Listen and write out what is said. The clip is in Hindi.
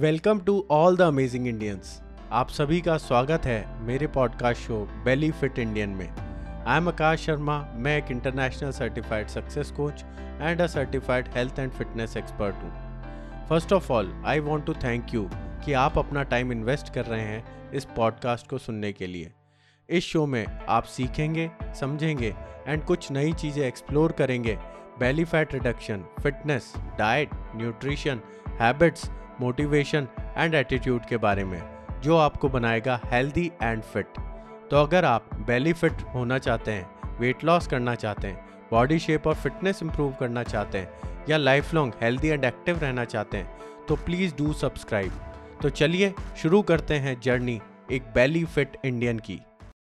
Welcome to all the amazing Indians. आप सभी का स्वागत है मेरे podcast show belly fit Indian में। आई एम आकाश शर्मा, मैं एक international certified success coach and a certified health and fitness expert हूँ। First of all I want to thank you कि आप अपना टाइम इन्वेस्ट कर रहे हैं इस पॉडकास्ट को सुनने के लिए। इस शो में आप सीखेंगे, समझेंगे एंड कुछ नई चीज़ें एक्सप्लोर करेंगे। Belly fat reduction fitness diet nutrition habits motivation and attitude के बारे में, जो आपको बनाएगा हेल्दी एंड फिट तो अगर आप बेली फिट होना चाहते हैं वेट लॉस करना चाहते हैं बॉडी शेप और फिटनेस इंप्रूव करना चाहते हैं, या lifelong healthy and active रहना चाहते हैं तो प्लीज़ डू सब्सक्राइब तो चलिए शुरू करते हैं जर्नी एक बेली फिट इंडियन की.